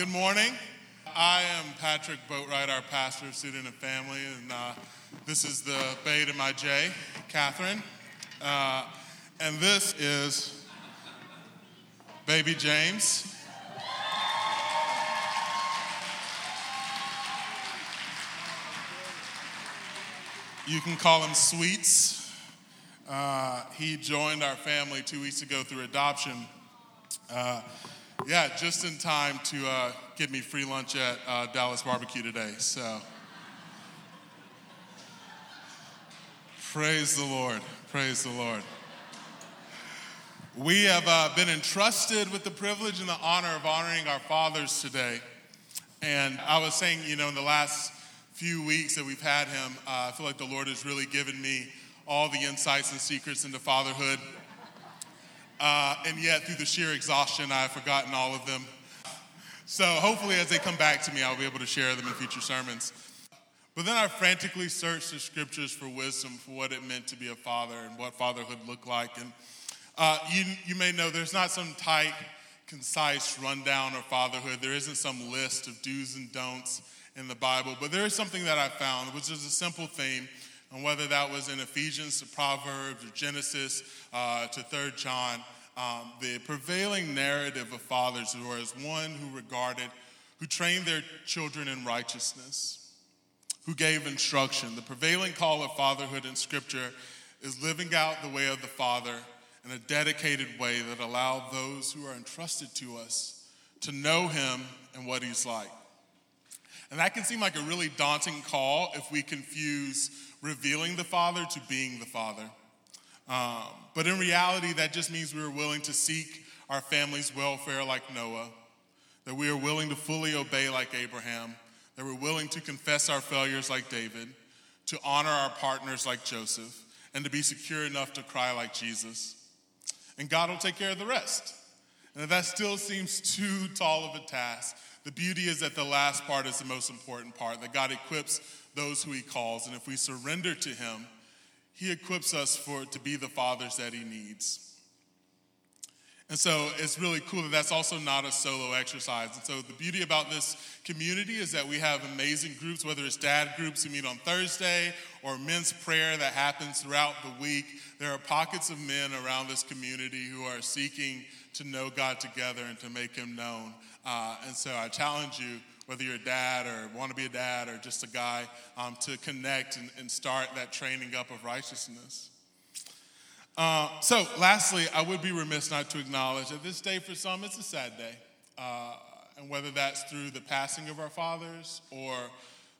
good morning. I am Patrick Boatwright, our pastor of student and family, and uh, this is the bae to my J, Catherine. Uh, and this is baby James. You can call him Sweets. Uh, he joined our family two weeks ago through adoption. Yeah, just in time to uh, get me free lunch at uh, Dallas Barbecue today. So, praise the Lord. Praise the Lord. We have uh, been entrusted with the privilege and the honor of honoring our fathers today. And I was saying, you know, in the last few weeks that we've had him, uh, I feel like the Lord has really given me all the insights and secrets into fatherhood. Uh, and yet, through the sheer exhaustion, I've forgotten all of them. So, hopefully, as they come back to me, I'll be able to share them in future sermons. But then I frantically searched the scriptures for wisdom for what it meant to be a father and what fatherhood looked like. And uh, you, you may know there's not some tight, concise rundown of fatherhood, there isn't some list of do's and don'ts in the Bible. But there is something that I found, which is a simple theme, and whether that was in Ephesians to Proverbs or Genesis uh, to Third John, um, the prevailing narrative of fathers was one who regarded, who trained their children in righteousness, who gave instruction. The prevailing call of fatherhood in Scripture is living out the way of the Father in a dedicated way that allow those who are entrusted to us to know Him and what He's like. And that can seem like a really daunting call if we confuse revealing the Father to being the Father. Um, but in reality, that just means we are willing to seek our family's welfare like Noah, that we are willing to fully obey like Abraham, that we're willing to confess our failures like David, to honor our partners like Joseph, and to be secure enough to cry like Jesus. And God will take care of the rest. And if that still seems too tall of a task, the beauty is that the last part is the most important part, that God equips those who he calls. And if we surrender to him, he equips us for to be the fathers that he needs. And so it's really cool that that's also not a solo exercise. And so the beauty about this community is that we have amazing groups, whether it's dad groups who meet on Thursday or men's prayer that happens throughout the week. There are pockets of men around this community who are seeking to know God together and to make him known. Uh, and so I challenge you, whether you're a dad or want to be a dad or just a guy, um, to connect and, and, start that training up of righteousness. Uh, so, lastly, I would be remiss not to acknowledge that this day for some it's a sad day. Uh, and whether that's through the passing of our fathers or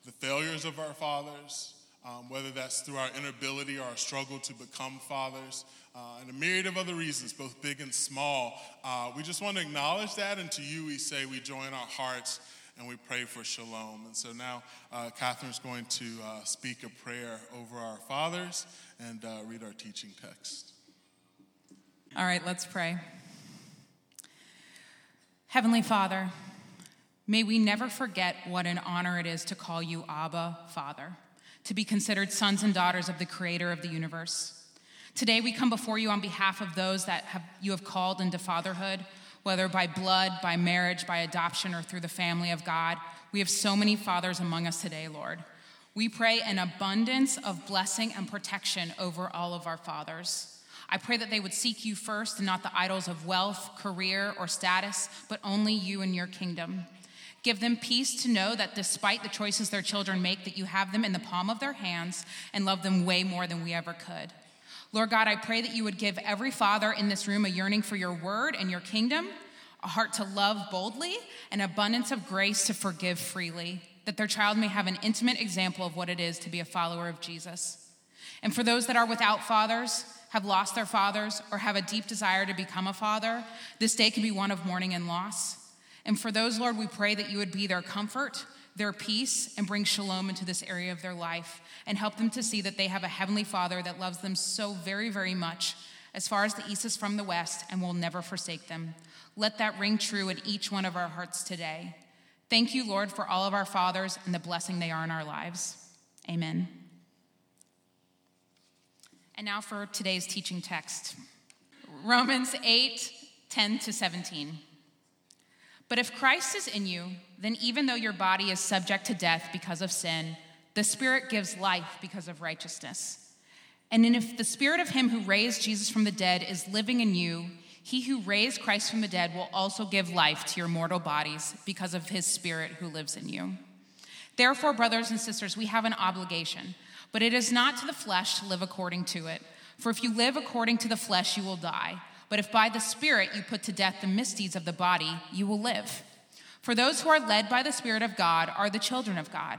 the failures of our fathers, um, whether that's through our inability or our struggle to become fathers, uh, and a myriad of other reasons, both big and small. Uh, we just want to acknowledge that, and to you we say we join our hearts and we pray for shalom. And so now uh, Catherine's going to uh, speak a prayer over our fathers and uh, read our teaching text. All right, let's pray. Heavenly Father, may we never forget what an honor it is to call you Abba, Father, to be considered sons and daughters of the Creator of the universe. Today we come before you on behalf of those that have, you have called into fatherhood, whether by blood, by marriage, by adoption, or through the family of God. We have so many fathers among us today, Lord. We pray an abundance of blessing and protection over all of our fathers. I pray that they would seek you first and not the idols of wealth, career, or status, but only you and your kingdom. Give them peace to know that despite the choices their children make, that you have them in the palm of their hands and love them way more than we ever could. Lord God, I pray that you would give every father in this room a yearning for your word and your kingdom, a heart to love boldly, an abundance of grace to forgive freely, that their child may have an intimate example of what it is to be a follower of Jesus. And for those that are without fathers, have lost their fathers, or have a deep desire to become a father, this day can be one of mourning and loss. And for those, Lord, we pray that you would be their comfort, their peace, and bring shalom into this area of their life and help them to see that they have a heavenly Father that loves them so very, very much, as far as the east is from the west, and will never forsake them. Let that ring true in each one of our hearts today. Thank you, Lord, for all of our fathers and the blessing they are in our lives. Amen. And now for today's teaching text Romans 8 10 to 17. But if Christ is in you, then even though your body is subject to death because of sin, the Spirit gives life because of righteousness. And if the Spirit of Him who raised Jesus from the dead is living in you, He who raised Christ from the dead will also give life to your mortal bodies because of His Spirit who lives in you. Therefore, brothers and sisters, we have an obligation, but it is not to the flesh to live according to it. For if you live according to the flesh, you will die. But if by the Spirit you put to death the misdeeds of the body, you will live. For those who are led by the Spirit of God are the children of God.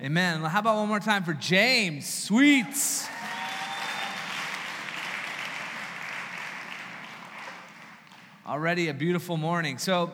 Amen. How about one more time for James? Sweets. Already a beautiful morning. So,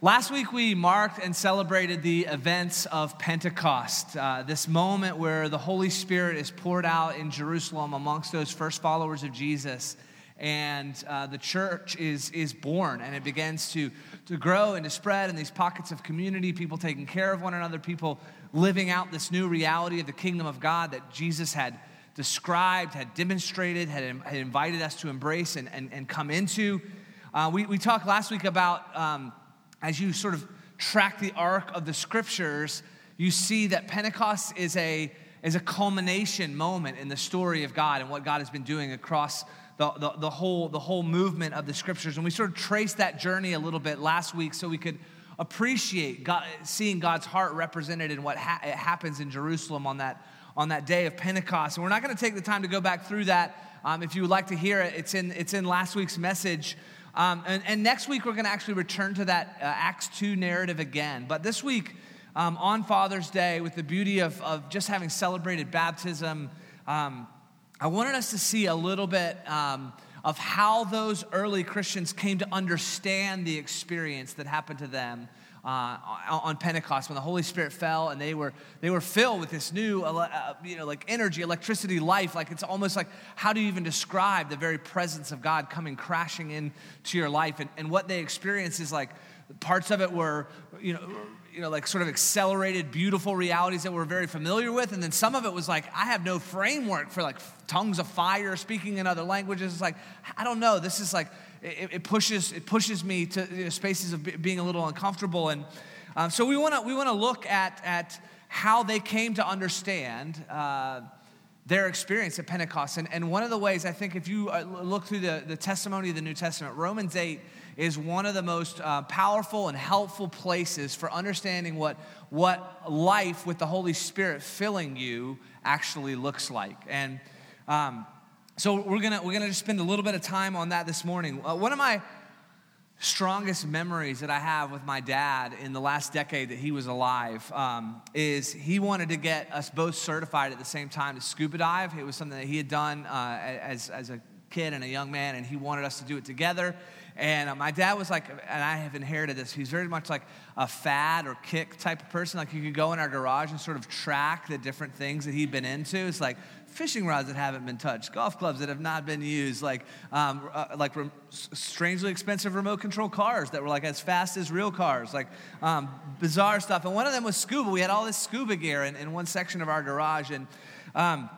last week we marked and celebrated the events of Pentecost, uh, this moment where the Holy Spirit is poured out in Jerusalem amongst those first followers of Jesus and uh, the church is, is born and it begins to, to grow and to spread in these pockets of community, people taking care of one another, people living out this new reality of the kingdom of God that Jesus had described, had demonstrated, had, had invited us to embrace and, and, and come into. Uh, we, we talked last week about um, as you sort of track the arc of the scriptures, you see that Pentecost is a, is a culmination moment in the story of God and what God has been doing across the, the, the, whole, the whole movement of the scriptures. And we sort of traced that journey a little bit last week so we could appreciate God, seeing God's heart represented in what ha- happens in Jerusalem on that, on that day of Pentecost. And we're not going to take the time to go back through that. Um, if you would like to hear it, it's in, it's in last week's message. Um, and, and, next week, we're going to actually return to that uh, Acts 2 narrative again. But this week, um, on Father's Day, with the beauty of, of just having celebrated baptism, um, I wanted us to see a little bit um, of how those early Christians came to understand the experience that happened to them uh, on Pentecost when the Holy Spirit fell and they were they were filled with this new uh, you know like energy, electricity, life. Like it's almost like how do you even describe the very presence of God coming crashing into your life? And, and what they experienced is like parts of it were you know you know, like sort of accelerated, beautiful realities that we're very familiar with. And then some of it was like, I have no framework for like tongues of fire, speaking in other languages. It's like, I don't know. This is like, it, it pushes, it pushes me to you know, spaces of being a little uncomfortable. And um, so we want to we want to look at, at how they came to understand uh, their experience at Pentecost. And, and one of the ways I think if you uh, look through the, the testimony of the New Testament, Romans 8 is one of the most uh, powerful and helpful places for understanding what, what life with the Holy Spirit filling you actually looks like. And um, so we're gonna, we're gonna just spend a little bit of time on that this morning. Uh, one of my strongest memories that I have with my dad in the last decade that he was alive um, is he wanted to get us both certified at the same time to scuba dive. It was something that he had done uh, as, as a kid and a young man, and he wanted us to do it together. And uh, my dad was like, and I have inherited this, he's very much like a fad or kick type of person. Like you could go in our garage and sort of track the different things that he'd been into. It's like fishing rods that haven't been touched, golf clubs that have not been used, like, um, uh, like re- strangely expensive remote control cars that were like as fast as real cars, like um, bizarre stuff. And one of them was scuba. We had all this scuba gear in, in one section of our garage. And um,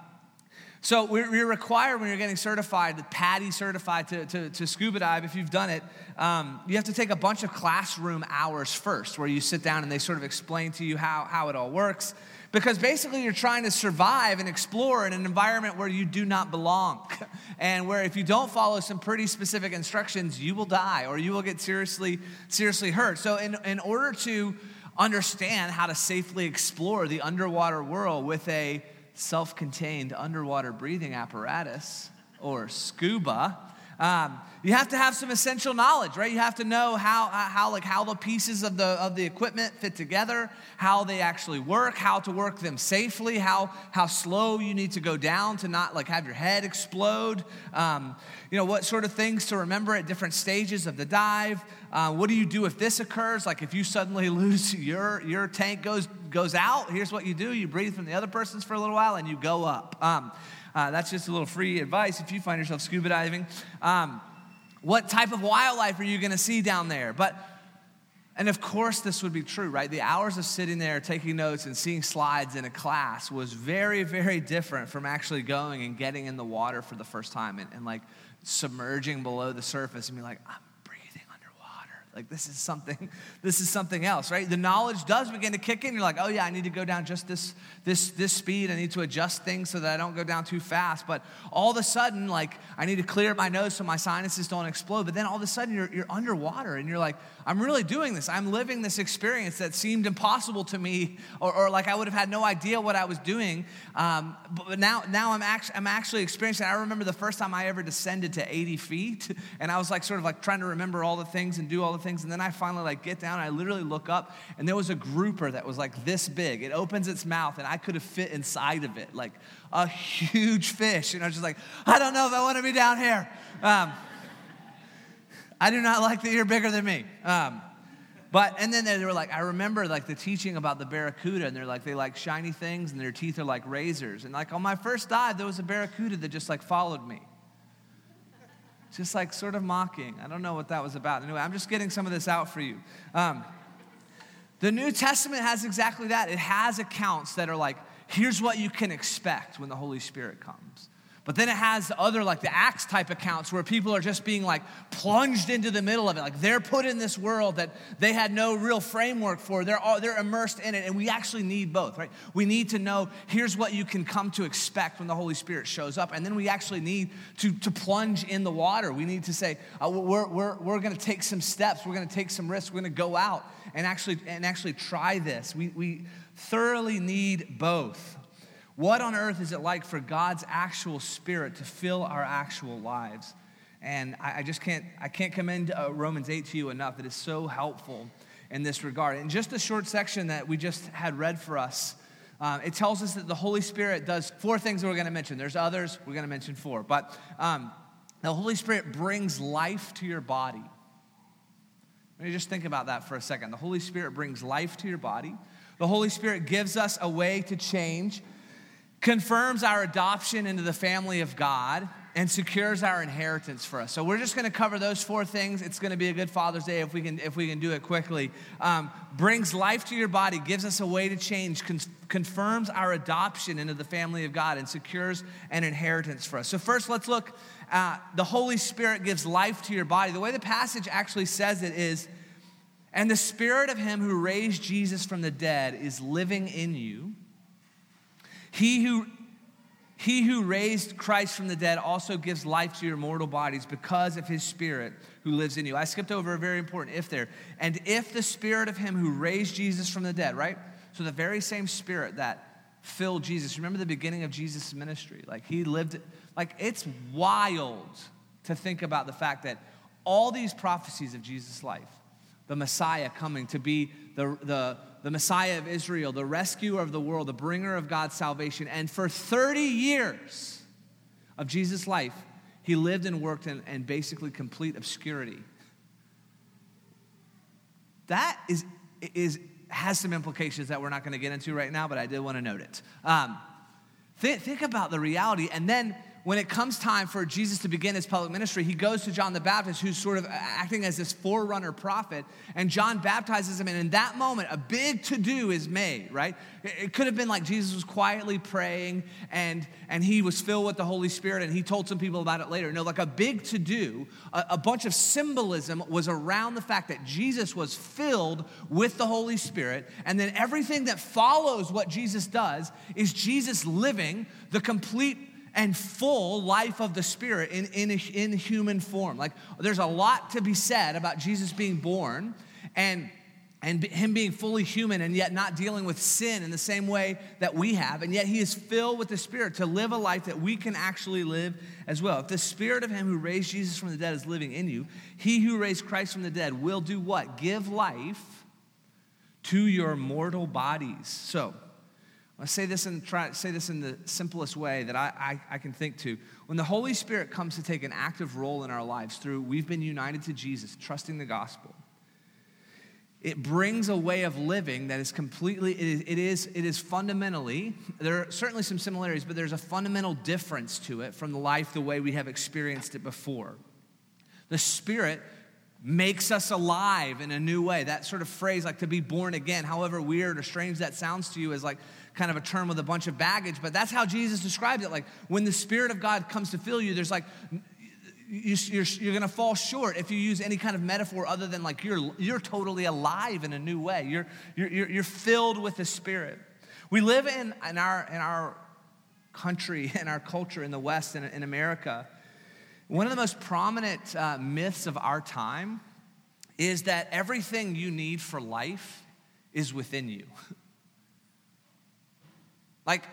so we're, required when you're getting certified, PADI certified to, to, to, scuba dive, if you've done it, um, you have to take a bunch of classroom hours first where you sit down and they sort of explain to you how, how it all works. Because basically you're trying to survive and explore in an environment where you do not belong. and where if you don't follow some pretty specific instructions, you will die or you will get seriously, seriously hurt. So in, in order to understand how to safely explore the underwater world with a self contained underwater breathing apparatus, or scuba, Um, you have to have some essential knowledge, right? You have to know how, how, like, how the pieces of the, of the equipment fit together, how they actually work, how to work them safely, how, how slow you need to go down to not, like, have your head explode. Um, you know, what sort of things to remember at different stages of the dive. Uh, what do you do if this occurs? Like, if you suddenly lose your, your tank goes, goes out, here's what you do. You breathe from the other person's for a little while and you go up. Um, uh, that's just a little free advice if you find yourself scuba diving. Um, what type of wildlife are you going to see down there? But, and of course, this would be true, right? The hours of sitting there taking notes and seeing slides in a class was very, very different from actually going and getting in the water for the first time and, and like submerging below the surface and be like, I'm like this is something, this is something else, right? The knowledge does begin to kick in. You're like, oh yeah, I need to go down just this, this, this speed. I need to adjust things so that I don't go down too fast. But all of a sudden, like I need to clear my nose so my sinuses don't explode. But then all of a sudden you're, you're underwater and you're like, I'm really doing this. I'm living this experience that seemed impossible to me, or, or like I would have had no idea what I was doing. Um, but now, now I'm, actually, I'm actually experiencing. I remember the first time I ever descended to 80 feet, and I was like sort of like trying to remember all the things and do all the things. And then I finally like get down. I literally look up, and there was a grouper that was like this big. It opens its mouth, and I could have fit inside of it, like a huge fish. And I was just like, I don't know if I want to be down here. Um, I do not like that you're bigger than me. Um, but and then they were like, I remember like the teaching about the barracuda, and they're like they like shiny things, and their teeth are like razors. And like on my first dive, there was a barracuda that just like followed me, just like sort of mocking. I don't know what that was about. Anyway, I'm just getting some of this out for you. Um, the New Testament has exactly that. It has accounts that are like, here's what you can expect when the Holy Spirit comes. But then it has other, like the Acts type accounts where people are just being like plunged into the middle of it. Like they're put in this world that they had no real framework for. They're, all, they're immersed in it. And we actually need both, right? We need to know here's what you can come to expect when the Holy Spirit shows up. And then we actually need to, to plunge in the water. We need to say, uh, we're, we're, we're going to take some steps. We're going to take some risks. We're going to go out and actually, and actually try this. We, we thoroughly need both. What on earth is it like for God's actual spirit to fill our actual lives? And I, I just can't, I can't commend uh, Romans 8 to you enough. It is so helpful in this regard. In just a short section that we just had read for us, um, it tells us that the Holy Spirit does four things that we're going to mention. There's others, we're going to mention four. But um, the Holy Spirit brings life to your body. Let me just think about that for a second. The Holy Spirit brings life to your body. The Holy Spirit gives us a way to change confirms our adoption into the family of God, and secures our inheritance for us. So we're just going to cover those four things. It's going to be a good Father's Day if we can if we can do it quickly. Um, brings life to your body, gives us a way to change, con- confirms our adoption into the family of God, and secures an inheritance for us. So first, let's look. Uh, the Holy Spirit gives life to your body. The way the passage actually says it is, and the Spirit of Him who raised Jesus from the dead is living in you. He who, he who raised Christ from the dead also gives life to your mortal bodies because of his spirit who lives in you. I skipped over a very important if there. And if the spirit of him who raised Jesus from the dead, right? So the very same spirit that filled Jesus. Remember the beginning of Jesus' ministry? Like he lived, like it's wild to think about the fact that all these prophecies of Jesus' life, the Messiah coming to be the, the, the Messiah of Israel, the rescuer of the world, the bringer of God's salvation. And for 30 years of Jesus' life, he lived and worked in, in basically complete obscurity. That is, is, has some implications that we're not going to get into right now, but I did want to note it. Um, th- think about the reality. And then when it comes time for Jesus to begin his public ministry, he goes to John the Baptist, who's sort of acting as this forerunner prophet, and John baptizes him. And in that moment, a big to do is made, right? It could have been like Jesus was quietly praying and, and he was filled with the Holy Spirit, and he told some people about it later. No, like a big to do, a, a bunch of symbolism was around the fact that Jesus was filled with the Holy Spirit, and then everything that follows what Jesus does is Jesus living the complete and full life of the Spirit in, in, in human form. Like, there's a lot to be said about Jesus being born. And and him being fully human and yet not dealing with sin in the same way that we have. And yet he is filled with the Spirit to live a life that we can actually live as well. If the Spirit of him who raised Jesus from the dead is living in you, he who raised Christ from the dead will do what? Give life to your mortal bodies. So, I say this and try say this in the simplest way that I, I, I can think to. When the Holy Spirit comes to take an active role in our lives through we've been united to Jesus, trusting the gospel, it brings a way of living that is completely, it is, it is, it is fundamentally, there are certainly some similarities, but there's a fundamental difference to it from the life the way we have experienced it before. The Spirit makes us alive in a new way. That sort of phrase, like to be born again, however weird or strange that sounds to you, is like kind of a term with a bunch of baggage, but that's how Jesus described it. Like when the Spirit of God comes to fill you, there's like, you, are you're to fall short if you use any kind of metaphor other than like you're, you're totally alive in a new way. You're, you're, you're filled with the Spirit. We live in, in, our, in our country, in our culture in the West, in, in America. One of the most prominent uh, myths of our time is that everything you need for life is within you. Like,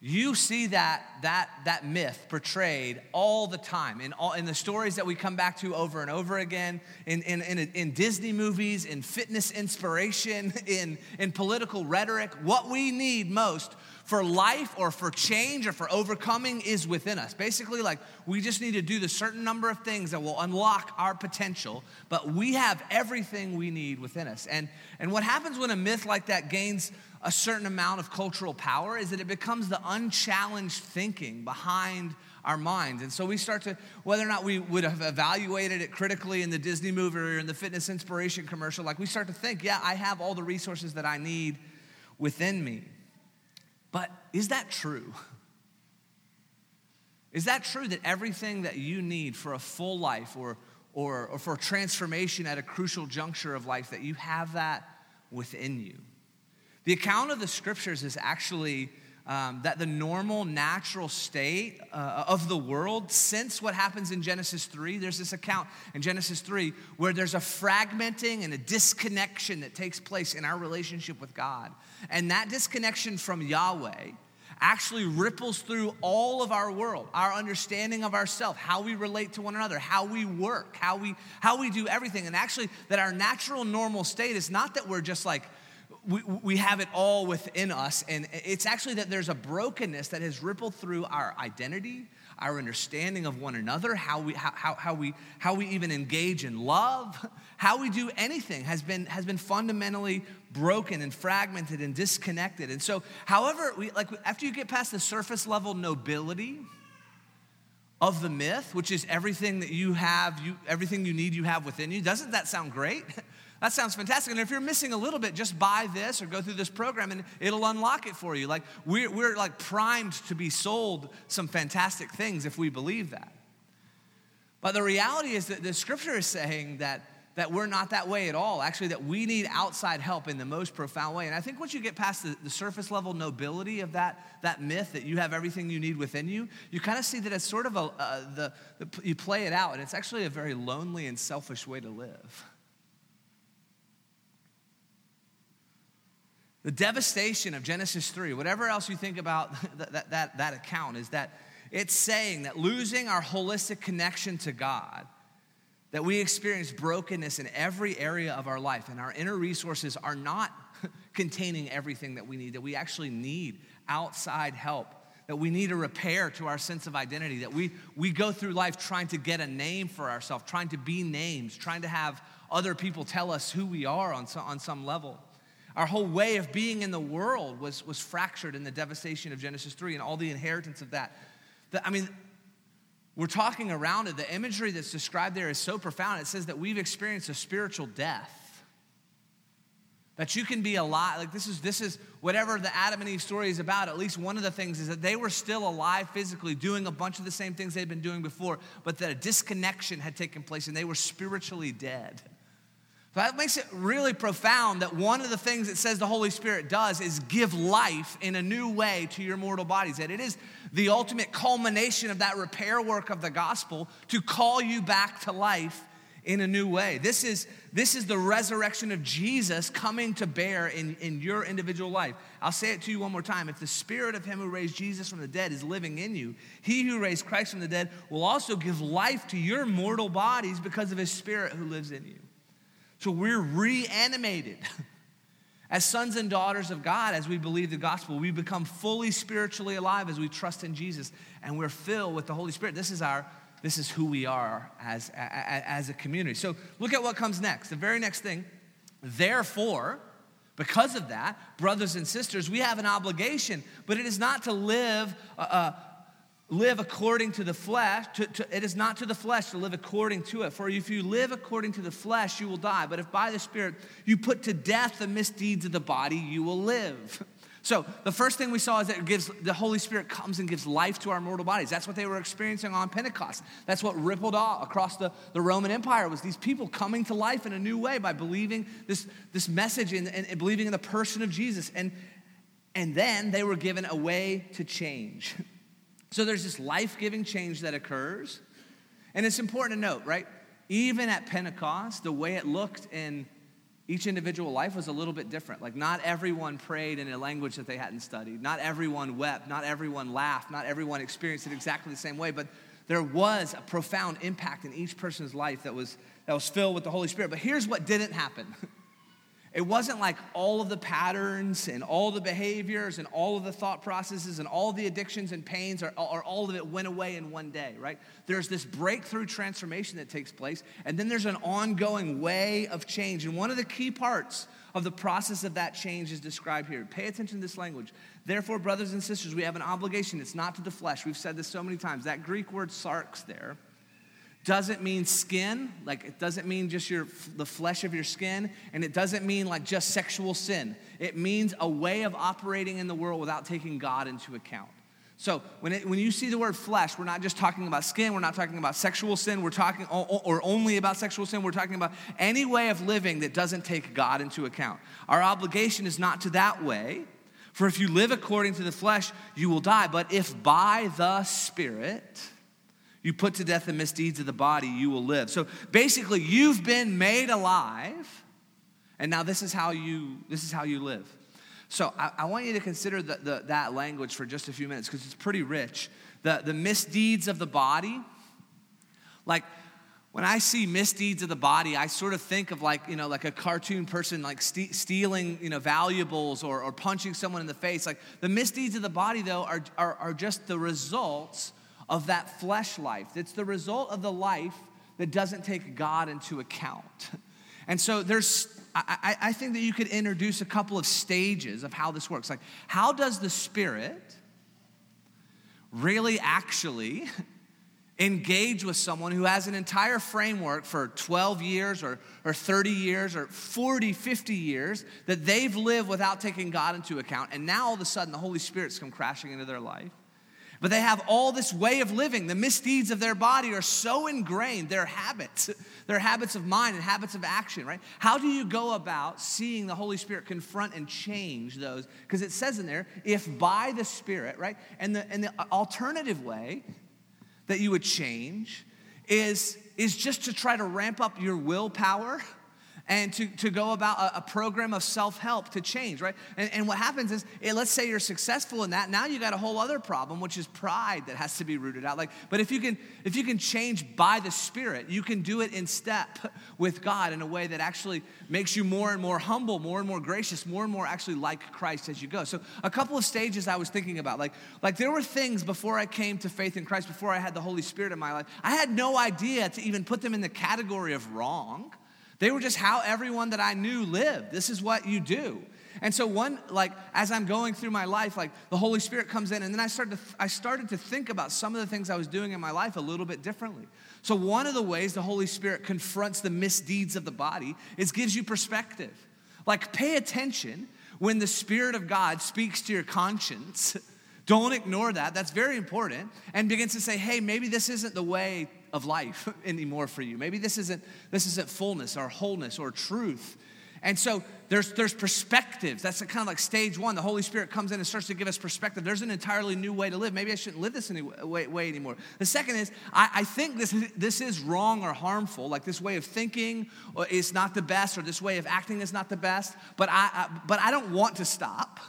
you see that, that, that myth portrayed all the time in, all, in the stories that we come back to over and over again, in, in, in, in Disney movies, in fitness inspiration, in, in political rhetoric. What we need most for life or for change or for overcoming is within us. Basically, like we just need to do the certain number of things that will unlock our potential, but we have everything we need within us. And, and what happens when a myth like that gains a certain amount of cultural power is that it becomes the unchallenged thinking behind our minds. And so we start to, whether or not we would have evaluated it critically in the Disney movie or in the fitness inspiration commercial, like we start to think, yeah, I have all the resources that I need within me. But is that true? Is that true that everything that you need for a full life or, or, or for transformation at a crucial juncture of life, that you have that within you? The account of the scriptures is actually um, that the normal, natural state uh, of the world, since what happens in Genesis 3, there's this account in Genesis 3 where there's a fragmenting and a disconnection that takes place in our relationship with God. And that disconnection from Yahweh actually ripples through all of our world, our understanding of ourselves, how we relate to one another, how we work, how we, how we do everything. And actually, that our natural, normal state is not that we're just like, we, we have it all within us. And it's actually that there's a brokenness that has rippled through our identity, our understanding of one another, how we, how, how, how, we, how we even engage in love, how we do anything has been, has been fundamentally broken and fragmented and disconnected. And so, however, we, like after you get past the surface level nobility, of the myth, which is everything that you have, you, everything you need you have within you. Doesn't that sound great? That sounds fantastic. And if you're missing a little bit, just buy this or go through this program and it'll unlock it for you. Like we're, we're like primed to be sold some fantastic things if we believe that. But the reality is that the scripture is saying that, that we're not that way at all. Actually, that we need outside help in the most profound way. And I think once you get past the, the surface level nobility of that, that myth that you have everything you need within you, you kind of see that it's sort of a, uh, the, the, you play it out, and it's actually a very lonely and selfish way to live. The devastation of Genesis 3, whatever else you think about that, that, that, account, is that it's saying that losing our holistic connection to God, that we experience brokenness in every area of our life, and our inner resources are not containing everything that we need, that we actually need outside help, that we need a repair to our sense of identity, that we, we go through life trying to get a name for ourselves, trying to be names, trying to have other people tell us who we are on some, on some level. Our whole way of being in the world was, was fractured in the devastation of Genesis 3 and all the inheritance of that. The, I mean, we're talking around it. The imagery that's described there is so profound. It says that we've experienced a spiritual death. That you can be alive. Like this is this is whatever the Adam and Eve story is about. At least one of the things is that they were still alive physically, doing a bunch of the same things they'd been doing before, but that a disconnection had taken place and they were spiritually dead. That makes it really profound that one of the things it says the Holy Spirit does is give life in a new way to your mortal bodies. That it is the ultimate culmination of that repair work of the gospel to call you back to life in a new way. This is, this is the resurrection of Jesus coming to bear in, in your individual life. I'll say it to you one more time. If the spirit of him who raised Jesus from the dead is living in you, he who raised Christ from the dead will also give life to your mortal bodies because of his spirit who lives in you. So we're reanimated. As sons and daughters of God, as we believe the gospel, we become fully spiritually alive as we trust in Jesus and we're filled with the Holy Spirit. This is our this is who we are as, as a community. So look at what comes next. The very next thing, therefore, because of that, brothers and sisters, we have an obligation, but it is not to live. Uh, uh, live according to the flesh to, to, it is not to the flesh to live according to it for if you live according to the flesh you will die but if by the spirit you put to death the misdeeds of the body you will live So the first thing we saw is that gives the Holy Spirit comes and gives life to our mortal bodies. That's what they were experiencing on Pentecost. That's what rippled off across the, the Roman Empire was these people coming to life in a new way by believing this, this message and, and believing in the person of Jesus. And, and then they were given a way to change. So there's this life-giving change that occurs. And it's important to note, right? Even at Pentecost, the way it looked in each individual life was a little bit different. Like, not everyone prayed in a language that they hadn't studied. Not everyone wept. Not everyone laughed. Not everyone experienced it exactly the same way. But there was a profound impact in each person's life that was, that was filled with the Holy Spirit. But here's what didn't happen It wasn't like all of the patterns and all the behaviors and all of the thought processes and all the addictions and pains or, or, all of it went away in one day, right? There's this breakthrough transformation that takes place, and then there's an ongoing way of change. And one of the key parts of the process of that change is described here. Pay attention to this language. Therefore, brothers and sisters, we have an obligation. It's not to the flesh. We've said this so many times. That Greek word sarx there doesn't mean skin, like it doesn't mean just your the flesh of your skin, and it doesn't mean like just sexual sin. It means a way of operating in the world without taking God into account. So when, it, when you see the word flesh, we're not just talking about skin, we're not talking about sexual sin, we're talking or only about sexual sin, we're talking about any way of living that doesn't take God into account. Our obligation is not to that way, for if you live according to the flesh, you will die. But if by the Spirit, you put to death the misdeeds of the body, you will live. So basically, you've been made alive, and now this is how you, this is how you live. So I, I want you to consider the, the, that language for just a few minutes because it's pretty rich. The, the misdeeds of the body, like when I see misdeeds of the body, I sort of think of like, you know, like a cartoon person like st- stealing, you know, valuables or, or punching someone in the face. Like the misdeeds of the body, though, are, are, are just the results of that flesh life. It's the result of the life that doesn't take God into account. And so there's, I, I, think that you could introduce a couple of stages of how this works. Like, how does the Spirit really actually engage with someone who has an entire framework for 12 years or, or 30 years or 40, 50 years that they've lived without taking God into account, and now all of a sudden the Holy Spirit's come crashing into their life? But they have all this way of living. The misdeeds of their body are so ingrained, their habits, their habits of mind and habits of action, right? How do you go about seeing the Holy Spirit confront and change those? Because it says in there, if by the Spirit, right? And the, and the alternative way that you would change is, is just to try to ramp up your willpower and to, to go about a, a program of self help to change, right? And, and what happens is, it, let's say you're successful in that, now you got a whole other problem, which is pride that has to be rooted out. Like, but if you can, if you can change by the Spirit, you can do it in step with God in a way that actually makes you more and more humble, more and more gracious, more and more actually like Christ as you go. So, a couple of stages I was thinking about, like, like there were things before I came to faith in Christ, before I had the Holy Spirit in my life, I had no idea to even put them in the category of wrong. They were just how everyone that I knew lived. This is what you do. And so one like as I'm going through my life like the Holy Spirit comes in and then I started to I started to think about some of the things I was doing in my life a little bit differently. So one of the ways the Holy Spirit confronts the misdeeds of the body is gives you perspective. Like pay attention when the Spirit of God speaks to your conscience. Don't ignore that. That's very important. And begins to say, hey, maybe this isn't the way of life anymore for you. Maybe this isn't this isn't fullness or wholeness or truth. And so there's, there's perspectives. That's kind of like stage one. The Holy Spirit comes in and starts to give us perspective. There's an entirely new way to live. Maybe I shouldn't live this any way, way anymore. The second is, I, I think this, this is wrong or harmful. Like this way of thinking is not the best, or this way of acting is not the best, but I, I but I don't want to stop.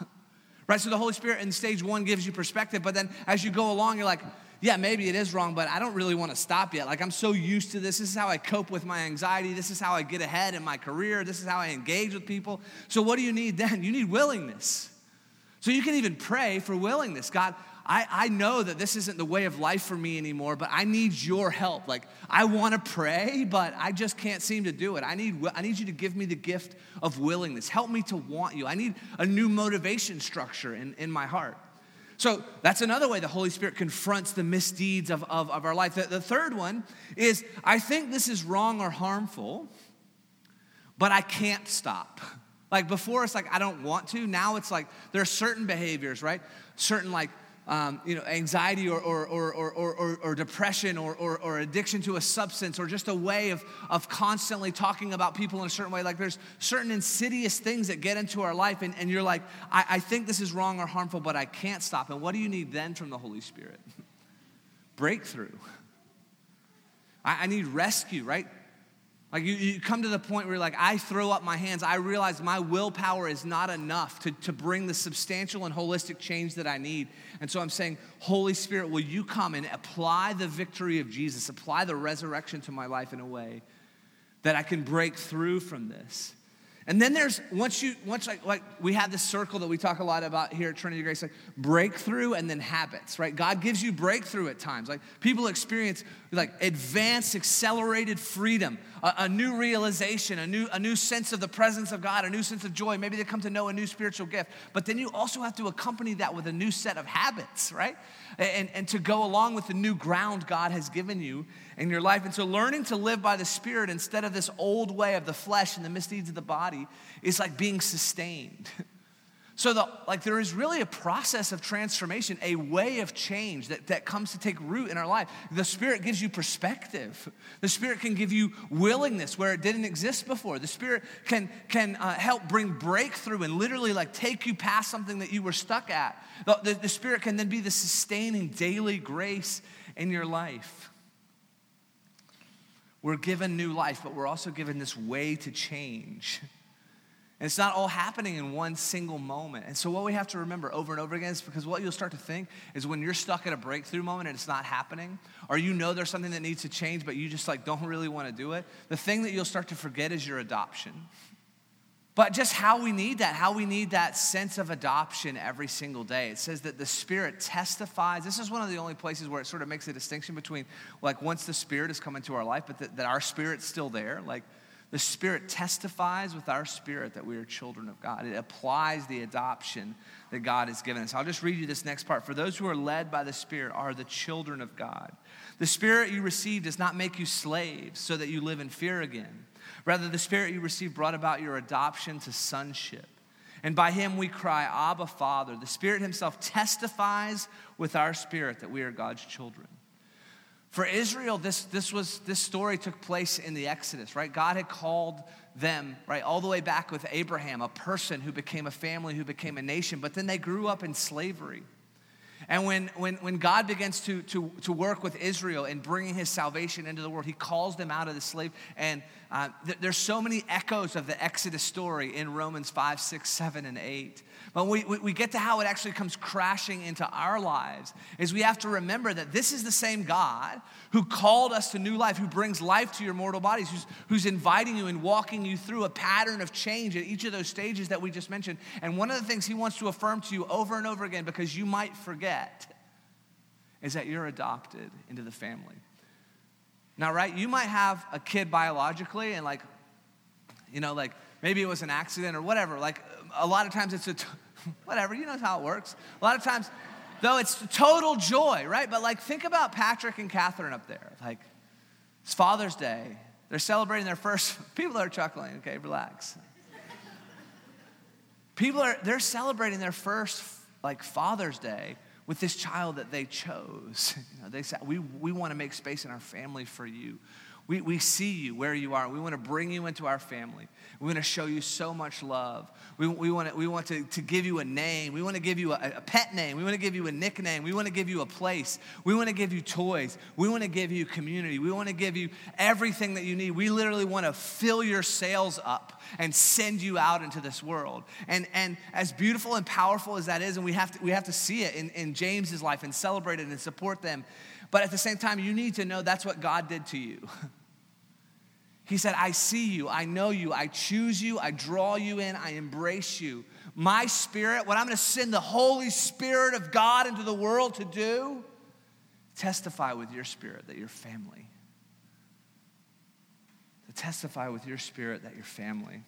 Right? So the Holy Spirit in stage one gives you perspective, but then as you go along, you're like, yeah, maybe it is wrong, but I don't really want to stop yet. Like, I'm so used to this. This is how I cope with my anxiety. This is how I get ahead in my career. This is how I engage with people. So, what do you need then? You need willingness. So, you can even pray for willingness. God, I, I know that this isn't the way of life for me anymore, but I need your help. Like, I want to pray, but I just can't seem to do it. I need, I need you to give me the gift of willingness. Help me to want you. I need a new motivation structure in, in my heart. So that's another way the Holy Spirit confronts the misdeeds of, of, of our life. The, the third one is I think this is wrong or harmful, but I can't stop. Like before, it's like I don't want to. Now it's like there are certain behaviors, right? Certain like um, you know, anxiety or, or, or, or, or, depression or, or, or addiction to a substance or just a way of, of constantly talking about people in a certain way. Like there's certain insidious things that get into our life, and, and you're like, I, I think this is wrong or harmful, but I can't stop. And what do you need then from the Holy Spirit? Breakthrough. I, I need rescue, right? Like you, you come to the point where you're like, I throw up my hands. I realize my willpower is not enough to, to bring the substantial and holistic change that I need. And so I'm saying, Holy Spirit, will you come and apply the victory of Jesus, apply the resurrection to my life in a way that I can break through from this? And then there's once you once like like we have this circle that we talk a lot about here at Trinity Grace, like breakthrough and then habits, right? God gives you breakthrough at times. Like people experience like advanced, accelerated freedom, a, a, new realization, a new a new sense of the presence of God, a new sense of joy. Maybe they come to know a new spiritual gift. But then you also have to accompany that with a new set of habits, right? And, and to go along with the new ground God has given you in your life. And so, learning to live by the Spirit instead of this old way of the flesh and the misdeeds of the body is like being sustained. So, the, like, there is really a process of transformation, a way of change that, that comes to take root in our life. The Spirit gives you perspective. The Spirit can give you willingness where it didn't exist before. The Spirit can, can uh, help bring breakthrough and literally, like, take you past something that you were stuck at. The, the, the Spirit can then be the sustaining daily grace in your life. We're given new life, but we're also given this way to change. And it's not all happening in one single moment. And so, what we have to remember over and over again is because what you'll start to think is when you're stuck at a breakthrough moment and it's not happening, or you know there's something that needs to change, but you just like don't really want to do it, the thing that you'll start to forget is your adoption. But just how we need that, how we need that sense of adoption every single day. It says that the Spirit testifies. This is one of the only places where it sort of makes a distinction between, like, once the Spirit has come into our life, but that, that our Spirit's still there. Like, the Spirit testifies with our spirit that we are children of God. It applies the adoption that God has given us. I'll just read you this next part. For those who are led by the Spirit are the children of God. The Spirit you received does not make you slaves so that you live in fear again. Rather, the Spirit you received brought about your adoption to sonship. And by him we cry, Abba, Father. The Spirit himself testifies with our spirit that we are God's children. For Israel, this, this, was, this story took place in the Exodus, right? God had called them, right, all the way back with Abraham, a person who became a family, who became a nation, but then they grew up in slavery. And when, when, when God begins to, to, to work with Israel in bringing his salvation into the world, he calls them out of the slave. And uh, th- there's so many echoes of the Exodus story in Romans 5, 6, 7, and 8. But we, we, we get to how it actually comes crashing into our lives is we have to remember that this is the same God who called us to new life, who brings life to your mortal bodies, who's, who's inviting you and walking you through a pattern of change at each of those stages that we just mentioned. And one of the things he wants to affirm to you over and over again, because you might forget, is that you're adopted into the family. Now, right, you might have a kid biologically, and like, you know, like maybe it was an accident or whatever. Like, a lot of times it's a, t- whatever, you know how it works. A lot of times, though, it's total joy, right? But like, think about Patrick and Catherine up there. Like, it's Father's Day. They're celebrating their first, people are chuckling, okay, relax. People are, they're celebrating their first, like, Father's Day with this child that they chose. You know, they said, we, we want to make space in our family for you. We, we see you where you are. We want to bring you into our family. We want to show you so much love. We, we want, to, we want to, to give you a name. We want to give you a, a pet name. We want to give you a nickname. We want to give you a place. We want to give you toys. We want to give you community. We want to give you everything that you need. We literally want to fill your sails up and send you out into this world. And, and as beautiful and powerful as that is, and we have to, we have to see it in, in James's life and celebrate it and support them. But at the same time, you need to know that's what God did to you. He said, I see you, I know you, I choose you, I draw you in, I embrace you. My spirit, what I'm gonna send the Holy Spirit of God into the world to do, testify with your spirit that you're family. To testify with your spirit that you're family.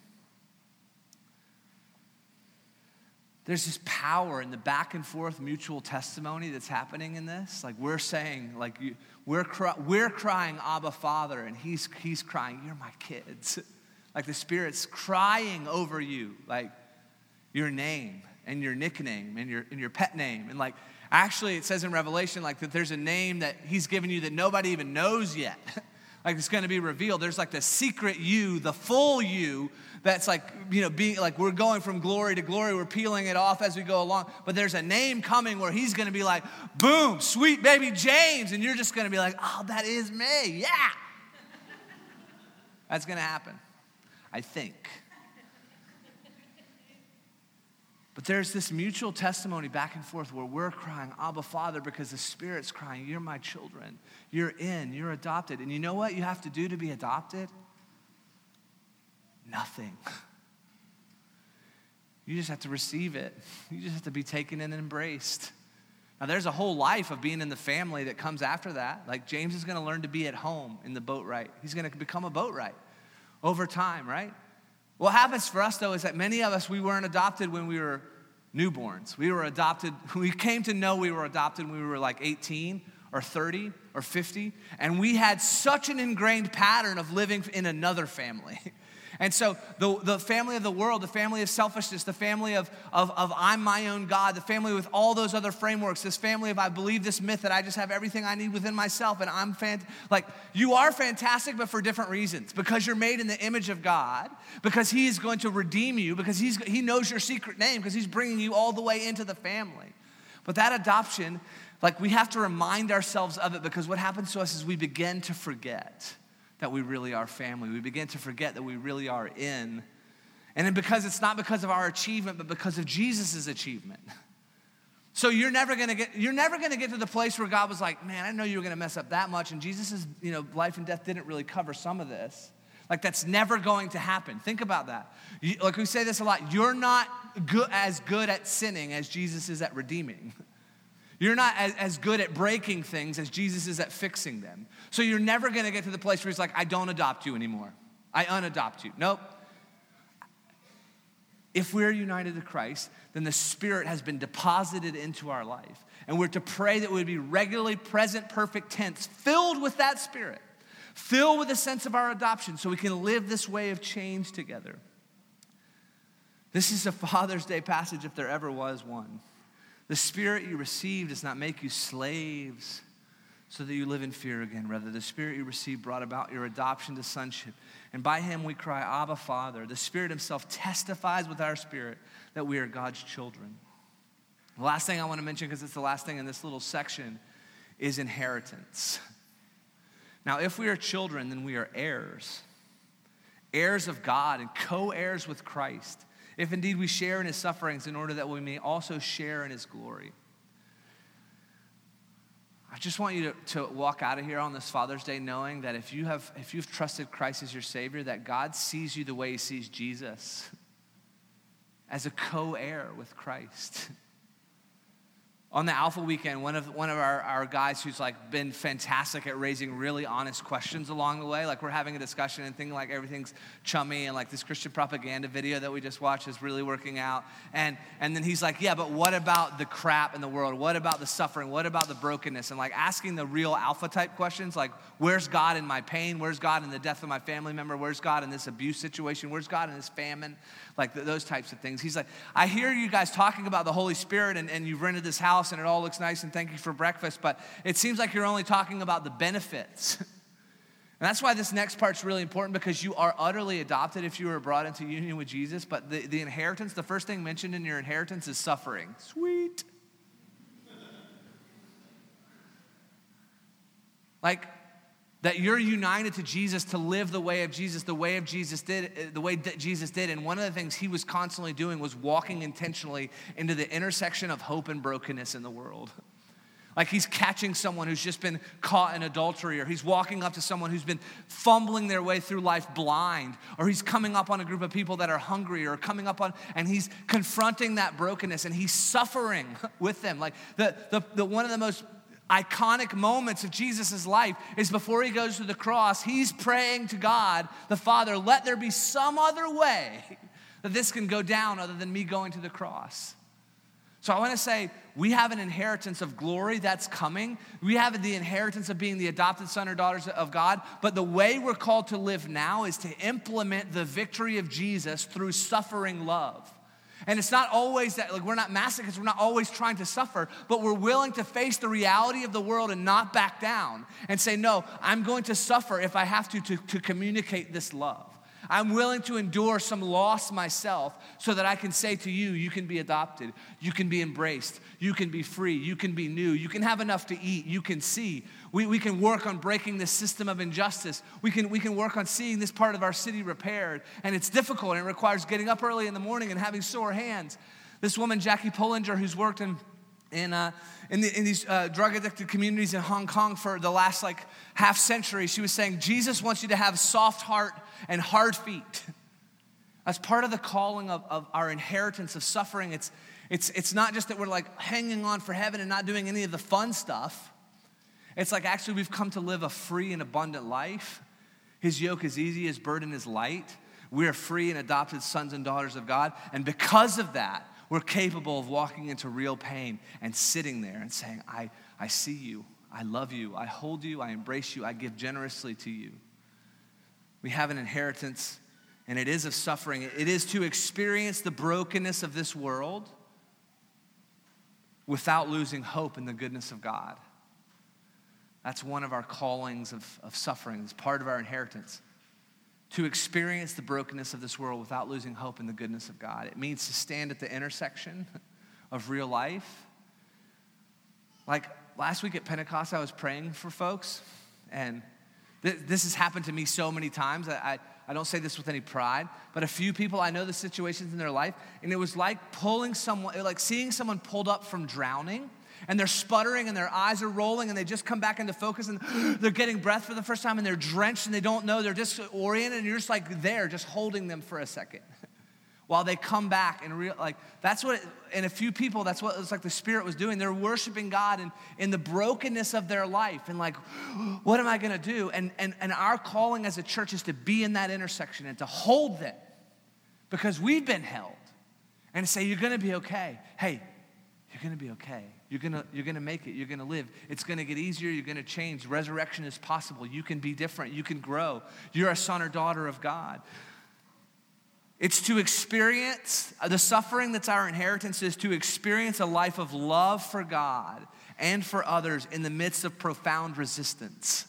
There's this power in the back and forth mutual testimony that's happening in this. Like we're saying, like you, we're, cry, we're crying, Abba, Father, and he's, he's crying, You're my kids. Like the Spirit's crying over you, like your name and your nickname and your, and your pet name. And like, actually, it says in Revelation, like that there's a name that he's given you that nobody even knows yet. like it's going to be revealed. There's like the secret you, the full you that's like, you know, being like we're going from glory to glory, we're peeling it off as we go along. But there's a name coming where he's gonna be like, boom, sweet baby James. And you're just gonna be like, oh, that is me. Yeah. That's gonna happen, I think. But there's this mutual testimony back and forth where we're crying, Abba, Father, because the Spirit's crying, You're my children. You're in, you're adopted. And you know what you have to do to be adopted? Nothing. You just have to receive it. You just have to be taken and embraced. Now, there's a whole life of being in the family that comes after that. Like, James is going to learn to be at home in the boat right. He's going to become a boat right over time, right? What happens for us, though, is that many of us, we weren't adopted when we were newborns. We were adopted, we came to know we were adopted when we were like 18 or 30 or 50, and we had such an ingrained pattern of living in another family. And so the, the family of the world, the family of selfishness, the family of, of, of I'm my own God, the family with all those other frameworks, this family of I believe this myth that I just have everything I need within myself and I'm like you are fantastic, but for different reasons. Because you're made in the image of God, because He is going to redeem you, because he's, He knows your secret name, because He's bringing you all the way into the family. But that adoption, like we have to remind ourselves of it because what happens to us is we begin to forget that we really are family. We begin to forget that we really are in. And then because it's not because of our achievement, but because of Jesus' achievement. So you're never gonna get you're never gonna get to the place where God was like, man, I know you were gonna mess up that much, and Jesus' you know life and death didn't really cover some of this. Like that's never going to happen. Think about that. You, like we say this a lot. You're not good, as good at sinning as Jesus is at redeeming. You're not as, as good at breaking things as Jesus is at fixing them. So you're never gonna get to the place where he's like, I don't adopt you anymore. I unadopt you. Nope. If we're united to Christ, then the Spirit has been deposited into our life. And we're to pray that we would be regularly present, perfect tense, filled with that Spirit, filled with a sense of our adoption, so we can live this way of change together. This is a Father's Day passage, if there ever was one. The Spirit you received does not make you slaves so that you live in fear again. Rather, the Spirit you received brought about your adoption to sonship. And by him we cry, Abba, Father. The Spirit himself testifies with our spirit that we are God's children. The last thing I want to mention, because it's the last thing in this little section, is inheritance. Now, if we are children, then we are heirs, heirs of God and co heirs with Christ if indeed we share in his sufferings in order that we may also share in his glory. I just want you to, to walk out of here on this Father's Day knowing that if you have if you've trusted Christ as your Savior, that God sees you the way he sees Jesus as a co-heir with Christ. on the Alpha weekend, one of, one of our, our guys who's like been fantastic at raising really honest questions along the way, like we're having a discussion and thinking like everything's chummy and like this Christian propaganda video that we just watched is really working out. And, and then he's like, yeah, but what about the crap in the world? What about the suffering? What about the brokenness? And like asking the real alpha type questions like, where's God in my pain? Where's God in the death of my family member? Where's God in this abuse situation? Where's God in this famine? Like those types of things. He's like, I hear you guys talking about the Holy Spirit and, and you've rented this house house and it all looks nice and thank you for breakfast, but it seems like you're only talking about the benefits. And that's why this next part's really important because you are utterly adopted if you were brought into union with Jesus. But the, the inheritance, the first thing mentioned in your inheritance is suffering. Sweet. Like, that you're united to Jesus to live the way of Jesus, the way of Jesus did, uh, the way that Jesus did. And one of the things he was constantly doing was walking intentionally into the intersection of hope and brokenness in the world. Like he's catching someone who's just been caught in adultery, or he's walking up to someone who's been fumbling their way through life blind, or he's coming up on a group of people that are hungry, or coming up on, and he's confronting that brokenness and he's suffering with them. Like the, the, the one of the most iconic moments of Jesus' life is before he goes to the cross, he's praying to God, the Father, let there be some other way that this can go down other than me going to the cross. So I want to say we have an inheritance of glory that's coming. We have the inheritance of being the adopted son or daughters of God. But the way we're called to live now is to implement the victory of Jesus through suffering love. And it's not always that, like, we're not masochists, we're not always trying to suffer, but we're willing to face the reality of the world and not back down and say, no, I'm going to suffer if I have to to, to communicate this love. I'm willing to endure some loss myself so that I can say to you, you can be adopted, you can be embraced, you can be free, you can be new, you can have enough to eat, you can see. We, we can work on breaking this system of injustice. We can, we can work on seeing this part of our city repaired. And it's difficult and it requires getting up early in the morning and having sore hands. This woman, Jackie Pullinger, who's worked in in, uh, in, the, in, these uh, drug addicted communities in Hong Kong for the last like half century, she was saying, Jesus wants you to have soft heart and hard feet. As part of the calling of, of our inheritance of suffering, it's, it's, it's not just that we're like hanging on for heaven and not doing any of the fun stuff. It's like actually we've come to live a free and abundant life. His yoke is easy, his burden is light. We are free and adopted sons and daughters of God. And because of that, we're capable of walking into real pain and sitting there and saying, I, I see you, I love you, I hold you, I embrace you, I give generously to you. We have an inheritance, and it is of suffering. It is to experience the brokenness of this world without losing hope in the goodness of God. That's one of our callings of, of suffering, it's part of our inheritance. To experience the brokenness of this world without losing hope in the goodness of God. It means to stand at the intersection of real life. Like last week at Pentecost, I was praying for folks, and this has happened to me so many times. I, I, I, don't say this with any pride, but a few people, I know the situations in their life, and it was like pulling someone, like seeing someone pulled up from drowning, and they're sputtering and their eyes are rolling, and they just come back into focus, and they're getting breath for the first time, and they're drenched, and they don't know, they're disoriented, and you're just like there, just holding them for a second while they come back and real like that's what and a few people that's what it's like the spirit was doing. They're worshiping god in, in the brokenness of their life and like what am i going to do? And, and and our calling as a church is to be in that intersection and to hold them because we've been held. And to say you're going to be okay. Hey you're going to be okay you're going to you're going to make it. You're going to live. It's going to get easier. You're going to change. Resurrection is possible. You can be different. You can grow. You're a son or daughter of god. It's to experience uh, the suffering that's our inheritance, is to experience a life of love for God and for others in the midst of profound resistance.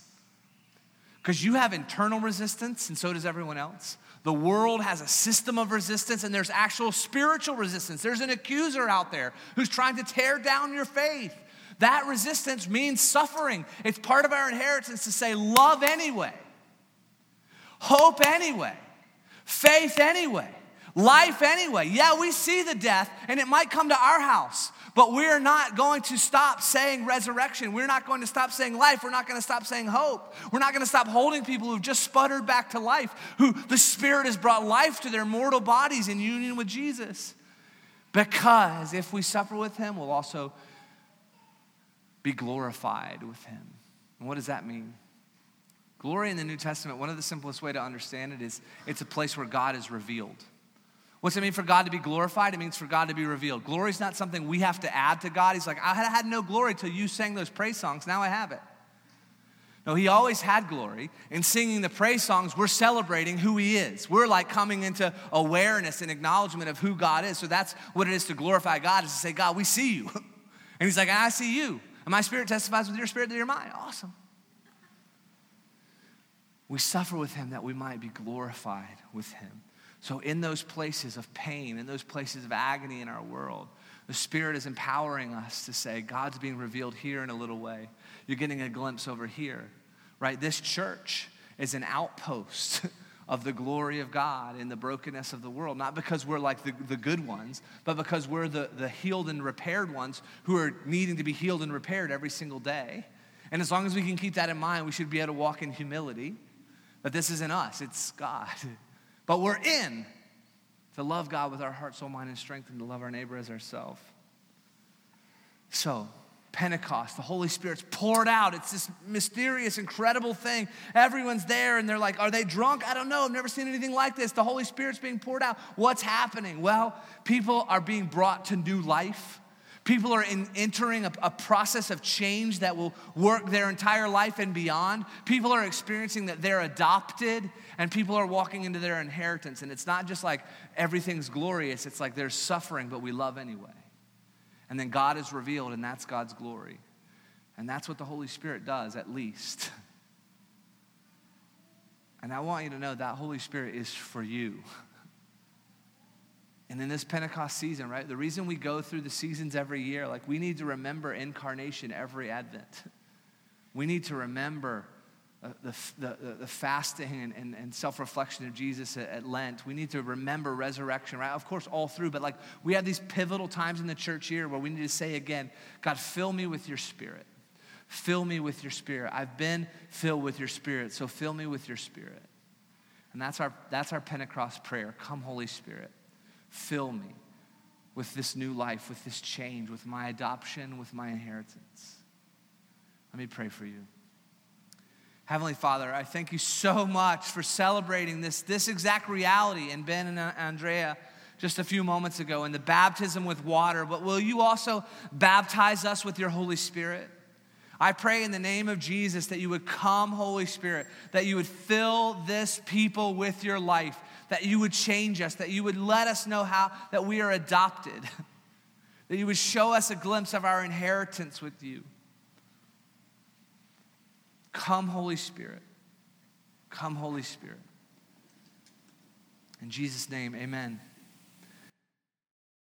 Because you have internal resistance, and so does everyone else. The world has a system of resistance, and there's actual spiritual resistance. There's an accuser out there who's trying to tear down your faith. That resistance means suffering. It's part of our inheritance to say, love anyway, hope anyway faith anyway, life anyway. Yeah, we see the death and it might come to our house, but we're not going to stop saying resurrection. We're not going to stop saying life. We're not going to stop saying hope. We're not going to stop holding people who've just sputtered back to life, who the Spirit has brought life to their mortal bodies in union with Jesus. Because if we suffer with Him, we'll also be glorified with Him. And what does that mean? Glory in the New Testament, one of the simplest way to understand it is it's a place where God is revealed. What's it mean for God to be glorified? It means for God to be revealed. Glory is not something we have to add to God. He's like, I had no glory till you sang those praise songs. Now I have it. No, he always had glory. In singing the praise songs, we're celebrating who he is. We're like coming into awareness and acknowledgement of who God is. So that's what it is to glorify God, is to say, God, we see you. And he's like, I see you. And my spirit testifies with your spirit that you're mine. Awesome. We suffer with him that we might be glorified with him. So, in those places of pain, in those places of agony in our world, the Spirit is empowering us to say, God's being revealed here in a little way. You're getting a glimpse over here, right? This church is an outpost of the glory of God in the brokenness of the world. Not because we're like the, the good ones, but because we're the, the healed and repaired ones who are needing to be healed and repaired every single day. And as long as we can keep that in mind, we should be able to walk in humility. But this isn't us, it's God. But we're in to love God with our heart, soul, mind, and strength, and to love our neighbor as ourselves. So, Pentecost, the Holy Spirit's poured out. It's this mysterious, incredible thing. Everyone's there and they're like, Are they drunk? I don't know. I've never seen anything like this. The Holy Spirit's being poured out. What's happening? Well, people are being brought to new life. People are in, entering a, a, process of change that will work their entire life and beyond. People are experiencing that they're adopted and people are walking into their inheritance. And it's not just like everything's glorious, it's like there's suffering, but we love anyway. And then God is revealed, and that's God's glory. And that's what the Holy Spirit does, at least. And I want you to know that Holy Spirit is for you. And in this Pentecost season, right, the reason we go through the seasons every year, like we need to remember incarnation every Advent. We need to remember uh, the, the, the, fasting and, and, and self reflection of Jesus at, at, Lent. We need to remember resurrection, right? Of course, all through, but like we have these pivotal times in the church year where we need to say again, God, fill me with your spirit. Fill me with your spirit. I've been filled with your spirit, so fill me with your spirit. And that's our, that's our Pentecost prayer. Come, Holy Spirit, fill me with this new life, with this change, with my adoption, with my inheritance. Let me pray for you. Heavenly Father, I thank you so much for celebrating this, this exact reality in Ben and uh, Andrea just a few moments ago in the baptism with water. But will you also baptize us with your Holy Spirit? I pray in the name of Jesus that you would come, Holy Spirit, that you would fill this people with your life, that you would change us, that you would let us know how that we are adopted, that you would show us a glimpse of our inheritance with you. Come, Holy Spirit. Come, Holy Spirit. In Jesus' name, amen.